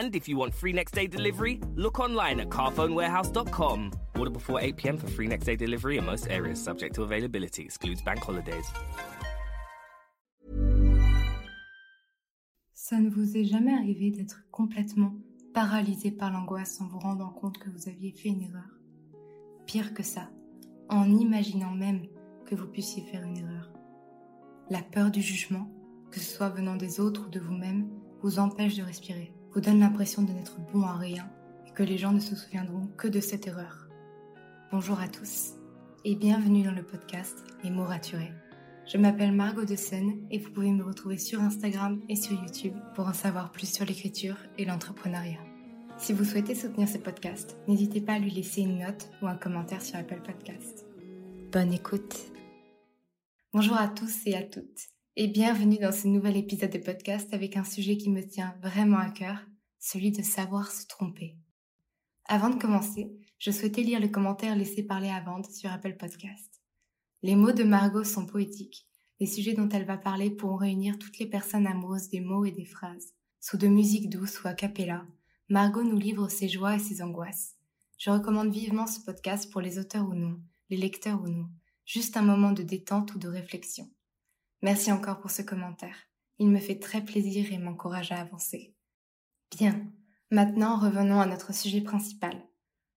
And if you want free next day delivery, look online at carphonewarehouse.com. Order before 8 pm for free next day delivery in most areas, subject to availability, excludes bank holidays. Ça ne vous est jamais arrivé d'être complètement paralysé par l'angoisse en vous rendant compte que vous aviez fait une erreur? Pire que ça, en imaginant même que vous puissiez faire une erreur. La peur du jugement, que ce soit venant des autres ou de vous-même, vous empêche de respirer, vous donne l'impression de n'être bon à rien et que les gens ne se souviendront que de cette erreur. Bonjour à tous et bienvenue dans le podcast Les mots raturés. Je m'appelle Margot de Seine et vous pouvez me retrouver sur Instagram et sur YouTube pour en savoir plus sur l'écriture et l'entrepreneuriat. Si vous souhaitez soutenir ce podcast, n'hésitez pas à lui laisser une note ou un commentaire sur Apple Podcast. Bonne écoute. Bonjour à tous et à toutes et bienvenue dans ce nouvel épisode de podcast avec un sujet qui me tient vraiment à cœur, celui de savoir se tromper. Avant de commencer, je souhaitais lire le commentaire laissé par Léa Vente sur Apple Podcast. Les mots de Margot sont poétiques. Les sujets dont elle va parler pourront réunir toutes les personnes amoureuses des mots et des phrases. Sous de musique douce ou a cappella, Margot nous livre ses joies et ses angoisses. Je recommande vivement ce podcast pour les auteurs ou non, les lecteurs ou non, juste un moment de détente ou de réflexion. Merci encore pour ce commentaire. Il me fait très plaisir et m'encourage à avancer. Bien, maintenant revenons à notre sujet principal.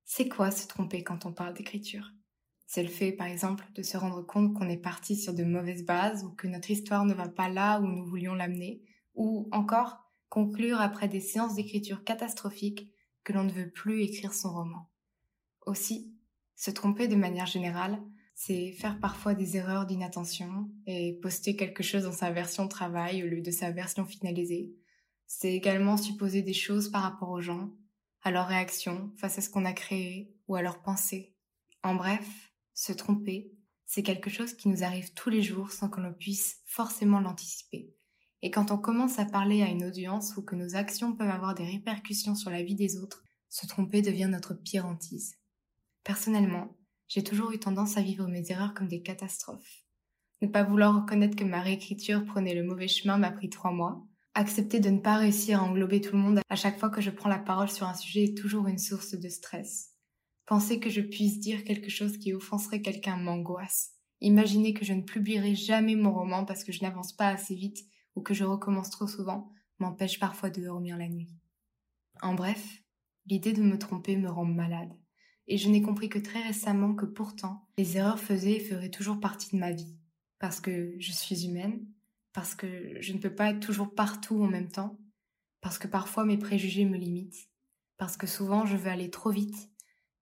C'est quoi se tromper quand on parle d'écriture? C'est le fait, par exemple, de se rendre compte qu'on est parti sur de mauvaises bases ou que notre histoire ne va pas là où nous voulions l'amener, ou encore conclure après des séances d'écriture catastrophiques que l'on ne veut plus écrire son roman. Aussi, se tromper de manière générale, c'est faire parfois des erreurs d'inattention et poster quelque chose dans sa version travail au lieu de sa version finalisée. C'est également supposer des choses par rapport aux gens, à leurs réactions face à ce qu'on a créé ou à leurs pensées. En bref, se tromper, c'est quelque chose qui nous arrive tous les jours sans que l'on puisse forcément l'anticiper. Et quand on commence à parler à une audience ou que nos actions peuvent avoir des répercussions sur la vie des autres, se tromper devient notre pire hantise. Personnellement, j'ai toujours eu tendance à vivre mes erreurs comme des catastrophes. Ne pas vouloir reconnaître que ma réécriture prenait le mauvais chemin m'a pris trois mois. Accepter de ne pas réussir à englober tout le monde à chaque fois que je prends la parole sur un sujet est toujours une source de stress. Penser que je puisse dire quelque chose qui offenserait quelqu'un m'angoisse. Imaginer que je ne publierai jamais mon roman parce que je n'avance pas assez vite ou que je recommence trop souvent m'empêche parfois de dormir la nuit. En bref, l'idée de me tromper me rend malade. Et je n'ai compris que très récemment que pourtant, les erreurs faisaient et feraient toujours partie de ma vie. Parce que je suis humaine, parce que je ne peux pas être toujours partout en même temps, parce que parfois mes préjugés me limitent, parce que souvent je veux aller trop vite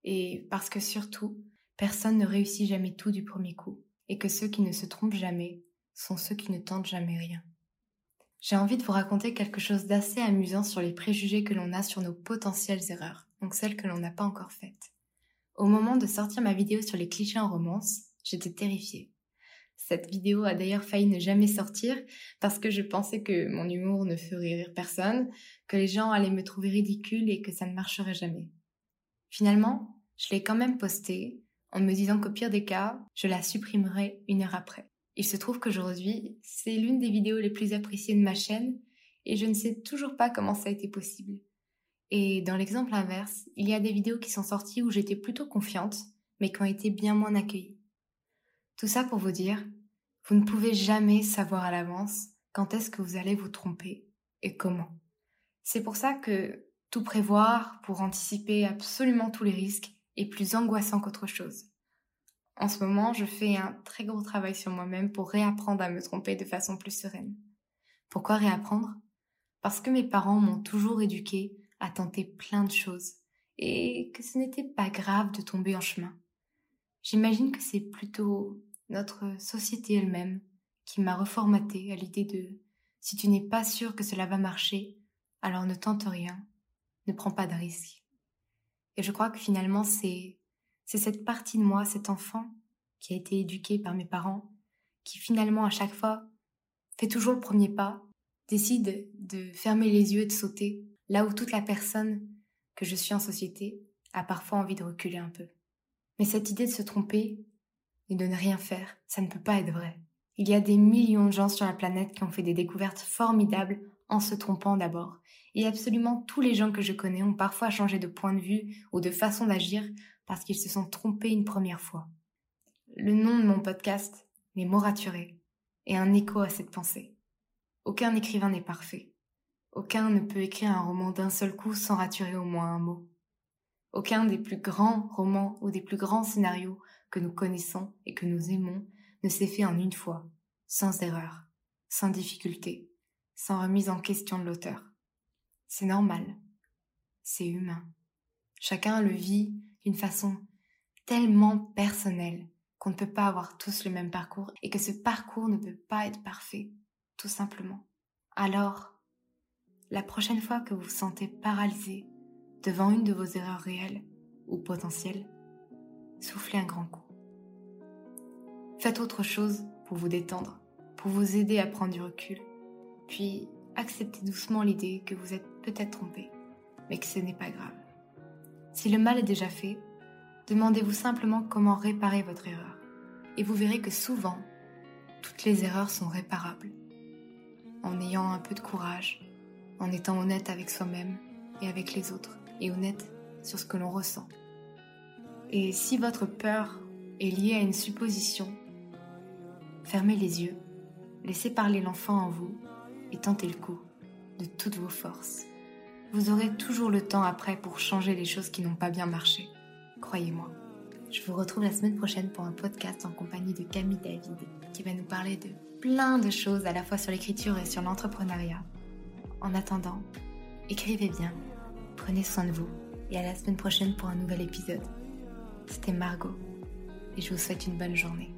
et parce que surtout, personne ne réussit jamais tout du premier coup, et que ceux qui ne se trompent jamais sont ceux qui ne tentent jamais rien. J'ai envie de vous raconter quelque chose d'assez amusant sur les préjugés que l'on a sur nos potentielles erreurs, donc celles que l'on n'a pas encore faites. Au moment de sortir ma vidéo sur les clichés en romance, j'étais terrifiée. Cette vidéo a d'ailleurs failli ne jamais sortir parce que je pensais que mon humour ne ferait rire personne, que les gens allaient me trouver ridicule et que ça ne marcherait jamais. Finalement, je l'ai quand même postée en me disant qu'au pire des cas, je la supprimerai une heure après. Il se trouve qu'aujourd'hui, c'est l'une des vidéos les plus appréciées de ma chaîne et je ne sais toujours pas comment ça a été possible. Et dans l'exemple inverse, il y a des vidéos qui sont sorties où j'étais plutôt confiante, mais qui ont été bien moins accueillies. Tout ça pour vous dire, vous ne pouvez jamais savoir à l'avance quand est-ce que vous allez vous tromper et comment. C'est pour ça que tout prévoir pour anticiper absolument tous les risques est plus angoissant qu'autre chose. En ce moment, je fais un très gros travail sur moi-même pour réapprendre à me tromper de façon plus sereine. Pourquoi réapprendre? Parce que mes parents m'ont toujours éduqué à tenter plein de choses et que ce n'était pas grave de tomber en chemin. J'imagine que c'est plutôt notre société elle-même qui m'a reformaté à l'idée de si tu n'es pas sûr que cela va marcher, alors ne tente rien, ne prends pas de risques. Et je crois que finalement c'est c'est cette partie de moi, cet enfant qui a été éduqué par mes parents, qui finalement à chaque fois fait toujours le premier pas, décide de fermer les yeux et de sauter, là où toute la personne que je suis en société a parfois envie de reculer un peu. Mais cette idée de se tromper et de ne rien faire, ça ne peut pas être vrai. Il y a des millions de gens sur la planète qui ont fait des découvertes formidables en se trompant d'abord. Et absolument tous les gens que je connais ont parfois changé de point de vue ou de façon d'agir parce qu'ils se sont trompés une première fois. Le nom de mon podcast, Les mots raturés, est un écho à cette pensée. Aucun écrivain n'est parfait. Aucun ne peut écrire un roman d'un seul coup sans raturer au moins un mot. Aucun des plus grands romans ou des plus grands scénarios que nous connaissons et que nous aimons ne s'est fait en une fois, sans erreur, sans difficulté, sans remise en question de l'auteur. C'est normal. C'est humain. Chacun le vit d'une façon tellement personnelle qu'on ne peut pas avoir tous le même parcours et que ce parcours ne peut pas être parfait, tout simplement. Alors, la prochaine fois que vous vous sentez paralysé devant une de vos erreurs réelles ou potentielles, soufflez un grand coup. Faites autre chose pour vous détendre, pour vous aider à prendre du recul, puis acceptez doucement l'idée que vous êtes peut-être trompé, mais que ce n'est pas grave. Si le mal est déjà fait, demandez-vous simplement comment réparer votre erreur, et vous verrez que souvent, toutes les erreurs sont réparables. En ayant un peu de courage, en étant honnête avec soi-même et avec les autres, et honnête sur ce que l'on ressent. Et si votre peur est liée à une supposition, fermez les yeux, laissez parler l'enfant en vous et tentez le coup de toutes vos forces. Vous aurez toujours le temps après pour changer les choses qui n'ont pas bien marché. Croyez-moi. Je vous retrouve la semaine prochaine pour un podcast en compagnie de Camille David qui va nous parler de plein de choses à la fois sur l'écriture et sur l'entrepreneuriat. En attendant, écrivez bien, prenez soin de vous et à la semaine prochaine pour un nouvel épisode. C'était Margot et je vous souhaite une bonne journée.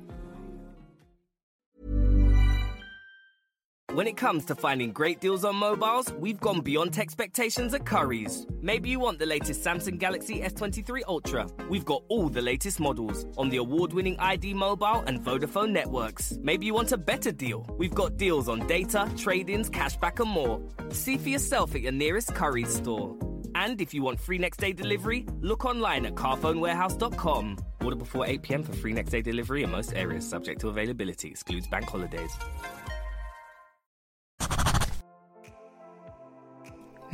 When it comes to finding great deals on mobiles, we've gone beyond expectations at Curry's. Maybe you want the latest Samsung Galaxy S23 Ultra. We've got all the latest models on the award winning ID Mobile and Vodafone networks. Maybe you want a better deal. We've got deals on data, trade ins, cashback, and more. See for yourself at your nearest Curry's store. And if you want free next day delivery, look online at carphonewarehouse.com. Order before 8 pm for free next day delivery in most areas, subject to availability, excludes bank holidays.